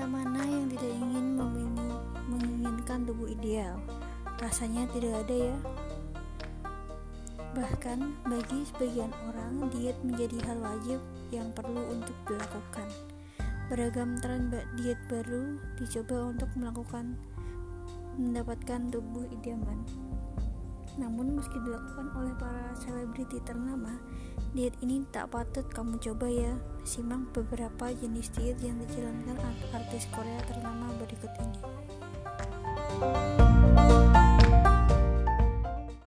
wanita mana yang tidak ingin menginginkan tubuh ideal? Rasanya tidak ada ya. Bahkan bagi sebagian orang, diet menjadi hal wajib yang perlu untuk dilakukan. Beragam tren diet baru dicoba untuk melakukan mendapatkan tubuh idaman. Namun meski dilakukan oleh para selebgram selebriti ternama, diet ini tak patut kamu coba ya. Simak beberapa jenis diet yang dijalankan artis Korea ternama berikut ini.